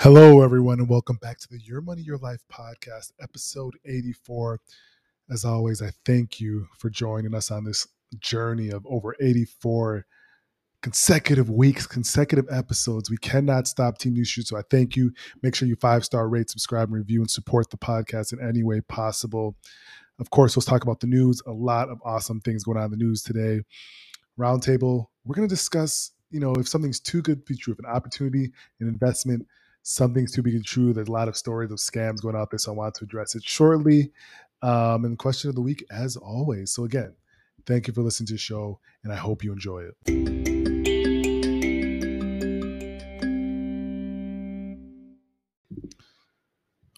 Hello, everyone, and welcome back to the Your Money, Your Life podcast, episode 84. As always, I thank you for joining us on this journey of over 84 consecutive weeks, consecutive episodes. We cannot stop Team New Street, so I thank you. Make sure you five star rate, subscribe, and review, and support the podcast in any way possible. Of course, let's talk about the news. A lot of awesome things going on in the news today. Roundtable, we're going to discuss, you know, if something's too good to be true, if an opportunity, an investment, something's too big to be true. There's a lot of stories of scams going out there, so I want to address it shortly. Um, and question of the week, as always. So again, thank you for listening to the show, and I hope you enjoy it.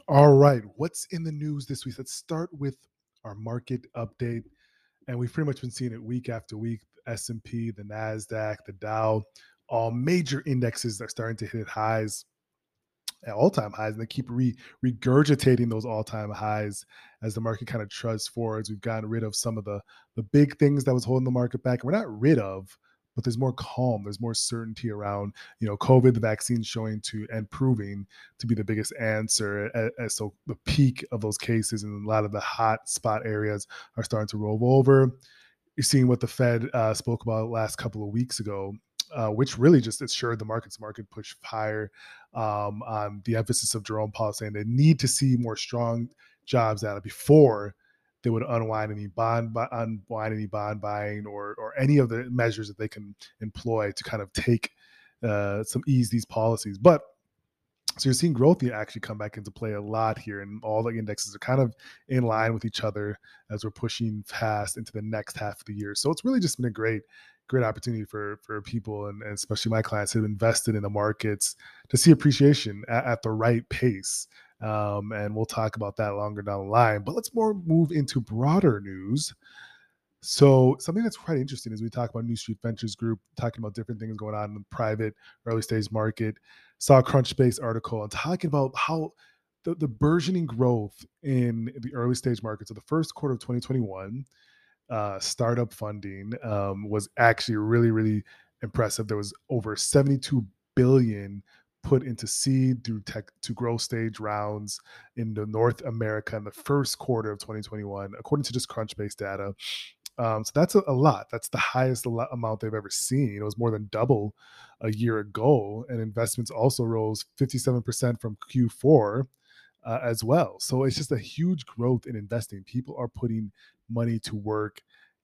All right, what's in the news this week? Let's start with our market update, and we've pretty much been seeing it week after week. S and P, the Nasdaq, the Dow, all major indexes are starting to hit highs at all-time highs and they keep re- regurgitating those all-time highs as the market kind of trusts forwards. We've gotten rid of some of the the big things that was holding the market back we're not rid of but there's more calm there's more certainty around you know covid the vaccine showing to and proving to be the biggest answer as so the peak of those cases and a lot of the hot spot areas are starting to roll over. You're seeing what the fed uh, spoke about last couple of weeks ago uh, which really just assured the markets market push higher um, on the emphasis of Jerome Powell saying they need to see more strong jobs data before they would unwind any bond unwind any bond buying or or any of the measures that they can employ to kind of take uh, some ease these policies. But so you're seeing growth actually come back into play a lot here, and all the indexes are kind of in line with each other as we're pushing fast into the next half of the year. So it's really just been a great great opportunity for for people and, and especially my clients who have invested in the markets to see appreciation at, at the right pace. Um, and we'll talk about that longer down the line. But let's more move into broader news. So something that's quite interesting is we talk about New Street Ventures Group, talking about different things going on in the private early stage market. Saw a Crunchbase article and talking about how the, the burgeoning growth in the early stage markets of the first quarter of 2021 uh, startup funding um, was actually really, really impressive. There was over 72 billion put into seed through tech to growth stage rounds in the North America in the first quarter of 2021, according to just Crunchbase data. Um, so that's a, a, lot. That's the highest amount they've ever seen. It was more than double a year ago, and investments also rose 57% from Q4 uh, as well. So it's just a huge growth in investing. People are putting money to work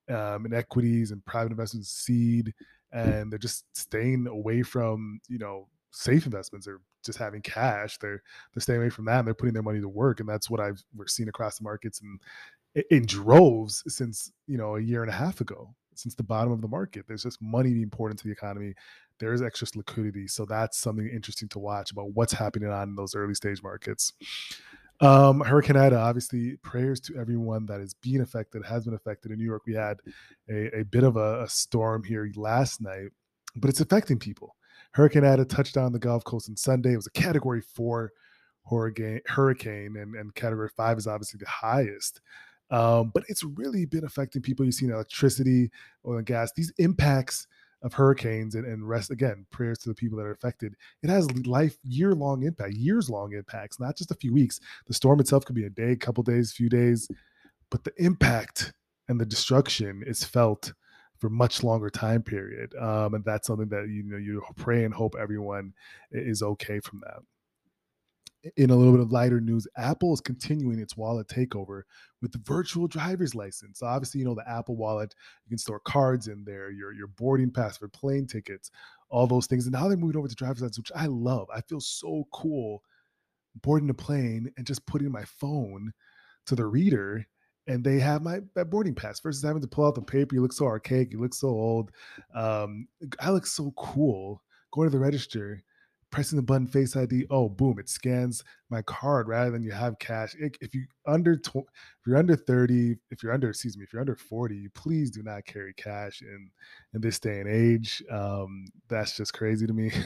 um, in equities and private investments, seed, and they're just staying away from you know safe investments. They're just having cash. They're they're staying away from that. And they're putting their money to work, and that's what I've we're seeing across the markets and in droves since you know a year and a half ago since the bottom of the market there's just money being poured into the economy there's excess liquidity so that's something interesting to watch about what's happening on those early stage markets um, Hurricane Ida, obviously, prayers to everyone that is being affected, has been affected. In New York, we had a, a bit of a, a, storm here last night, but it's affecting people. Hurricane Ida touched down the Gulf Coast on Sunday. It was a Category Four hurricane, hurricane, and, and Category Five is obviously the highest. Um, but it's really been affecting people. You've seen electricity, oil and gas. These impacts of hurricanes and, and rest again prayers to the people that are affected it has life year long impact years long impacts not just a few weeks the storm itself could be a day couple days few days but the impact and the destruction is felt for much longer time period um, and that's something that you know you pray and hope everyone is okay from that in a little bit of lighter news, Apple is continuing its wallet takeover with the virtual driver's license. So obviously, you know the Apple Wallet, you can store cards in there, your your boarding pass for plane tickets, all those things. And now they're moving over to driver's license, which I love. I feel so cool boarding a plane and just putting my phone to the reader and they have my, my boarding pass versus having to pull out the paper. You look so archaic, you look so old. Um, I look so cool going to the register pressing the button face id oh boom it scans my card rather than you have cash. If you under tw- if you're under 30 if you're under excuse me if you're under 40 please do not carry cash in in this day and age. Um, that's just crazy to me.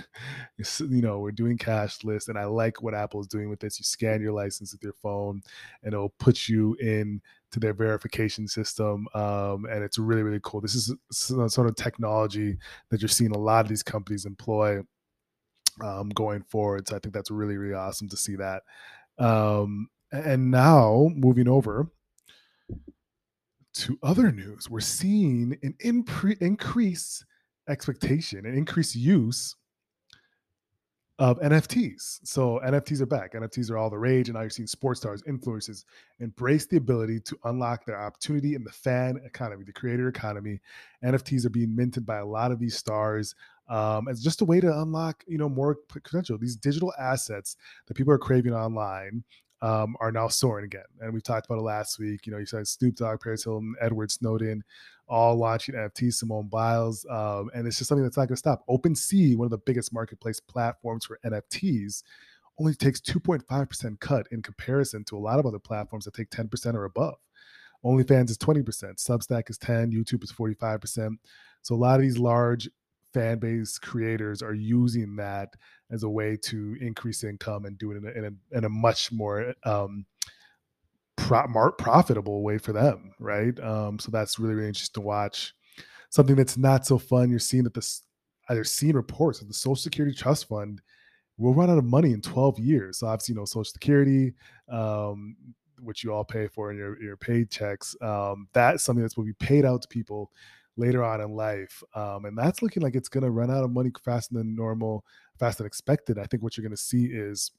You know we're doing cashless and i like what apple is doing with this. You scan your license with your phone and it'll put you in to their verification system um, and it's really really cool. This is sort of technology that you're seeing a lot of these companies employ um, going forward. So I think that's really, really awesome to see that. Um, and now moving over to other news, we're seeing an impre- increase expectation, an increased use of NFTs. So NFTs are back. NFTs are all the rage, and now you're seeing sports stars, influencers embrace the ability to unlock their opportunity in the fan economy, the creator economy. NFTs are being minted by a lot of these stars um, as just a way to unlock, you know, more potential. These digital assets that people are craving online um, are now soaring again. And we talked about it last week. You know, you said Snoop Dogg, Paris Hilton, Edward Snowden, all launching NFTs, Simone Biles, um, and it's just something that's not going to stop. OpenSea, one of the biggest marketplace platforms for NFTs, only takes 2.5% cut in comparison to a lot of other platforms that take 10% or above. OnlyFans is 20%, Substack is 10, YouTube is 45%. So a lot of these large fan base creators are using that as a way to increase income and do it in a, in a, in a much more um, pro- profitable way for them, right? Um, so that's really really interesting to watch. Something that's not so fun. You're seeing that this either seeing reports that the Social Security Trust Fund will run out of money in 12 years. So obviously, you know, Social Security, um, which you all pay for in your your paychecks, um, that's something that's will be paid out to people later on in life, um, and that's looking like it's going to run out of money faster than normal, faster than expected. I think what you're going to see is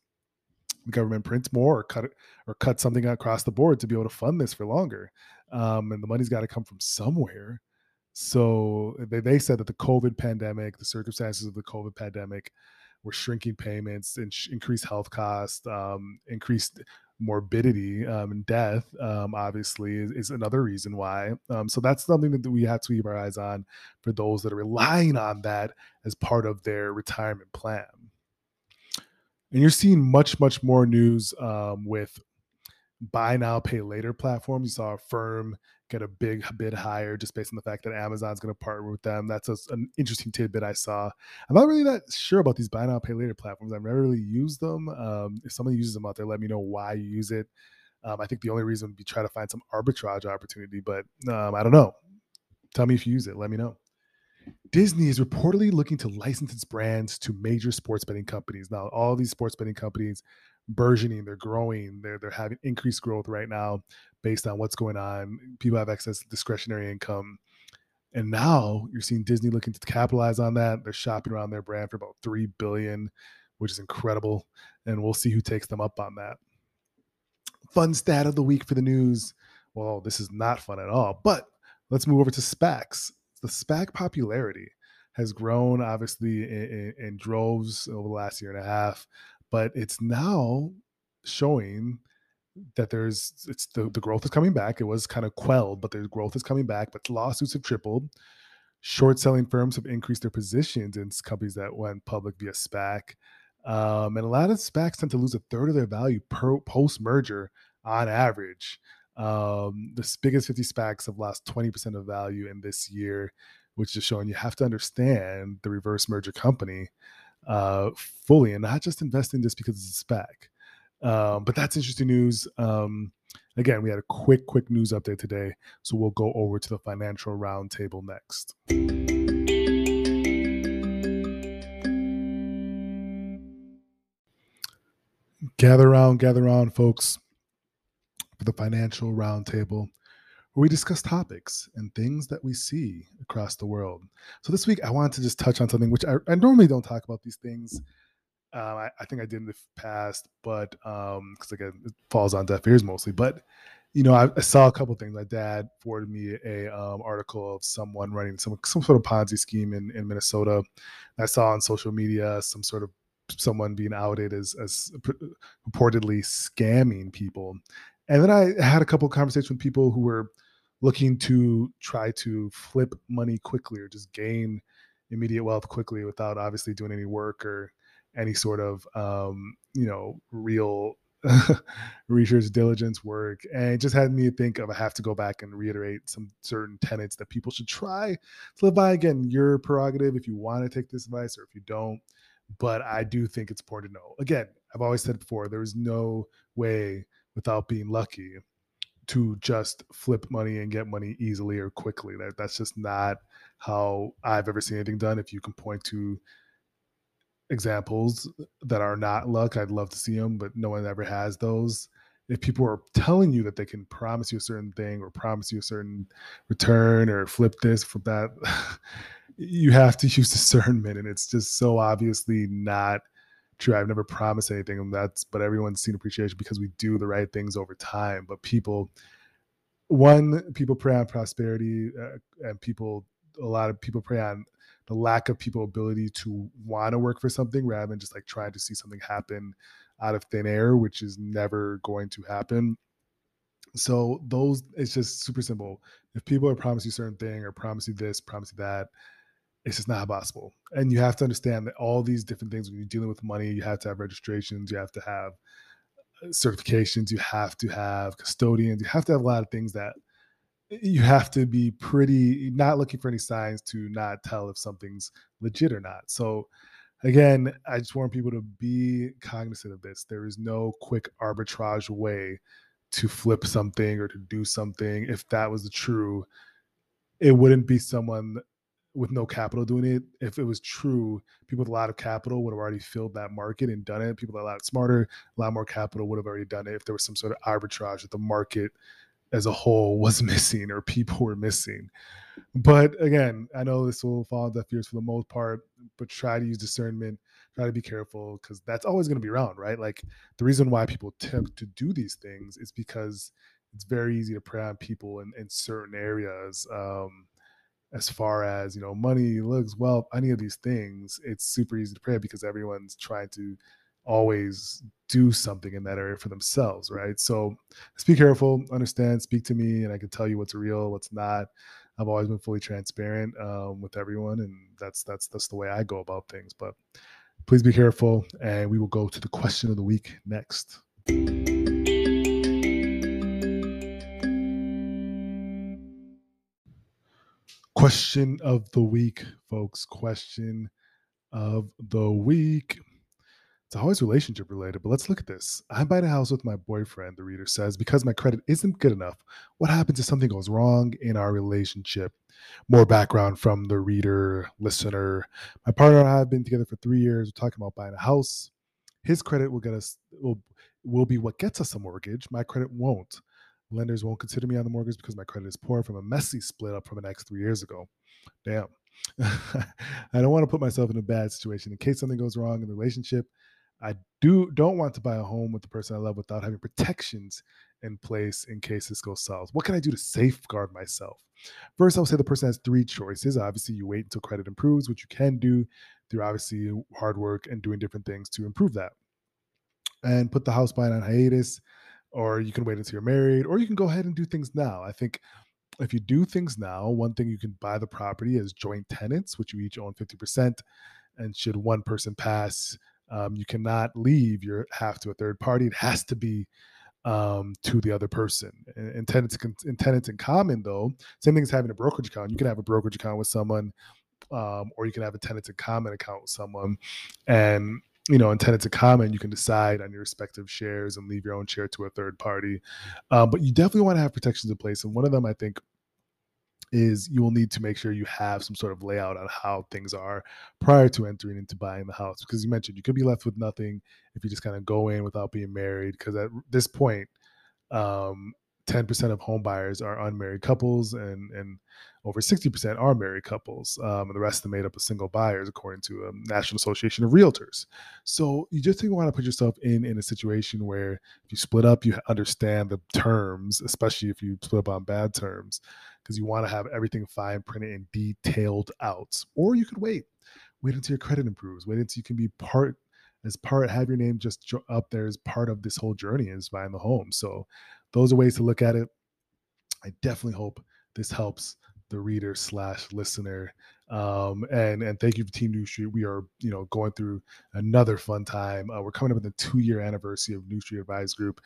the government prints more or cut or cut something across the board to be able to fund this for longer. Um, and the money's got to come from somewhere. So they, they said that the COVID pandemic, the circumstances of the COVID pandemic, were shrinking payments sh- increased health costs, um, increased morbidity um, and death. Um, obviously, is, is, another reason why. Um, so that's something that we have to keep our eyes on for those that are relying on that as part of their retirement plan and you're seeing much much more news um, with buy now pay later platforms you saw Affirm get a big bid higher just based on the fact that amazon's going to partner with them. That's a, an interesting tidbit i saw. I'm not really that sure about these buy now pay later platforms. I've never really used them. Um, if someone uses them out there let me know why you use it. Um, i think the only reason would be try to find some arbitrage opportunity but um, i don't know. Tell me if you use it let me know. Disney is reportedly looking to license its brands to major sports betting companies. Now, all these sports betting companies burgeoning, they're growing, they're they're having increased growth right now based on what's going on. People have excess discretionary income. And now you're seeing Disney looking to capitalize on that. They're shopping around their brand for about 3 billion, which is incredible, and we'll see who takes them up on that. Fun stat of the week for the news. Well, this is not fun at all, but let's move over to SPACs the SPAC popularity has grown obviously in, in, in, droves over the last year and a half, but it's now showing that there's it's the, the growth is coming back. It was kind of quelled, but the growth is coming back. But lawsuits have tripled. Short selling firms have increased their positions in companies that went public via SPAC. Um, and a lot of SPACs tend to lose a third of their value per post merger on average. Um, the biggest 50 SPACs have lost 20% of value in this year, which is showing you have to understand the reverse merger company uh, fully and not just investing just because it's a SPAC. Um, but that's interesting news. Um, again, we had a quick, quick news update today. So we'll go over to the financial roundtable next. Gather around, gather around, folks for the financial roundtable, where we discuss topics and things that we see across the world. So this week, I wanted to just touch on something which I, I normally don't talk about these things. Uh, I, I, think I did in the past, but because um, again, it falls on deaf ears mostly. But you know, I, I saw a couple things. My dad forwarded me a um, article of someone running some some sort of Ponzi scheme in, in Minnesota. I saw on social media some sort of someone being outed as as purportedly scamming people and then I had a couple conversations with people who were looking to try to flip money quickly or just gain immediate wealth quickly without obviously doing any work or any sort of um, you know real research diligence work. And it just had me think of i have to go back and reiterate some certain tenets that people should try to live by. Again your prerogative if you want to take this advice or if you don't but i do think it's important to know. Again i've always said before there is no way without being lucky to just flip money and get money easily or quickly. That that's just not how I've ever seen anything done. If you can point to examples that are not luck. I'd love to see them, but no one ever has those. If people are telling you that they can promise you a certain thing or promise you a certain return or flip this, flip that, you have to use discernment. And it's just so obviously not true. I've never promised anything, and that's but everyone's seen appreciation because we do the right things over time. But people, one, people prey on prosperity, uh, and people, a lot of people prey on the lack of people ability to want to work for something rather than just like trying to see something happen out of thin air, which is never going to happen. So those it's just super simple. If people are promising you certain thing or promise you this, promise you that, it's just not possible. And you have to understand that all these different things when you're dealing with money, you have to have registrations, you have to have uh, certifications, you have to have custodians, you have to have a lot of things that you have to be pretty not looking for any signs to not tell if something's legit or not. So again, I just want people to be cognizant of this. There is no quick arbitrage way to flip something or to do something. If that was the true, it wouldn't be someone with no capital doing it. If it was true, people with a lot of capital would have already filled that market and done it. People a lot smarter, a lot more capital would have already done it if there was some sort of arbitrage that the market as a whole was missing or people were missing. But again, I know this will fall on deaf ears for the most part, but try to use discernment, try to be careful because that's always going to be around, right? Like the reason why people tend to do these things is because it's very easy to prey on people in, in certain areas. Um, as far as you know money looks well any of these things it's super easy to pray because everyone's trying to always do something in that area for themselves right? So be careful understand speak to me and i can tell you what's real what's not. I've always been fully transparent um, with everyone and that's that's that's the way i go about things but please be careful and we will go to the question of the week next Question of the week, folks. Question of the week. It's always relationship related, but let's look at this. I'm buying a house with my boyfriend, the reader says, because my credit isn't good enough. What happens if something goes wrong in our relationship? More background from the reader, listener. My partner and I have been together for three years. We're talking about buying a house. His credit will get us will will be what gets us a mortgage. My credit won't. Lenders won't consider me on the mortgage because my credit is poor from a messy split up from an ex three years ago. Damn. I don't want to put myself in a bad situation in case something goes wrong in the relationship. I do don't want to buy a home with the person I love without having protections in place in case this goes south. What can I do to safeguard myself? First, I'll say the person has three choices. Obviously, you wait until credit improves, which you can do through obviously hard work and doing different things to improve that. And put the house buying on hiatus or you can wait until you're married, or you can go ahead and do things now. I think if you do things now, one thing you can buy the property as joint tenants, which you each own 50%. And should one person pass, um, you cannot leave your half to a third party. It has to be um, to the other person. And, and tenants, in tenants in common, though, same thing as having a brokerage account. You can have a brokerage account with someone, um, or you can have a tenants in common account with someone. And you know, in tenants in common, you can decide on your respective shares and leave your own share to a third party. Um, but you definitely want to have protections in place. And one of them, I think, is you will need to make sure you have some sort of layout on how things are prior to entering into buying the house. Because you mentioned you could be left with nothing if you just kind of go in without being married. Because at this point, um, 10% of home buyers are unmarried couples and and over 60% are married couples um, and the rest are made up of single buyers according to a national association of realtors. So you just want to put yourself in in a situation where if you split up you understand the terms especially if you split up on bad terms because you want to have everything fine printed and detailed out. Or you could wait. Wait until your credit improves. Wait until you can be part as part have your name just up there as part of this whole journey is buying the home. So those are ways to look at it. I definitely hope this helps the reader slash listener. Um, and and thank you for Team New Street. We are you know going through another fun time. Uh, we're coming up with the two year anniversary of New Street Advisors Group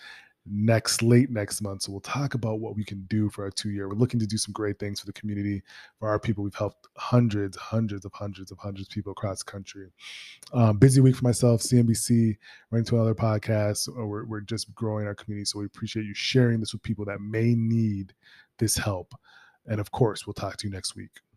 next late next month. So we'll talk about what we can do for our two year. We're looking to do some great things for the community, for our people. We've helped hundreds, hundreds of hundreds of hundreds of people across the country. Um, busy week for myself, CNBC, running to another podcast. Uh, we're, we're just growing our community. So we appreciate you sharing this with people that may need this help. And of course, we'll talk to you next week.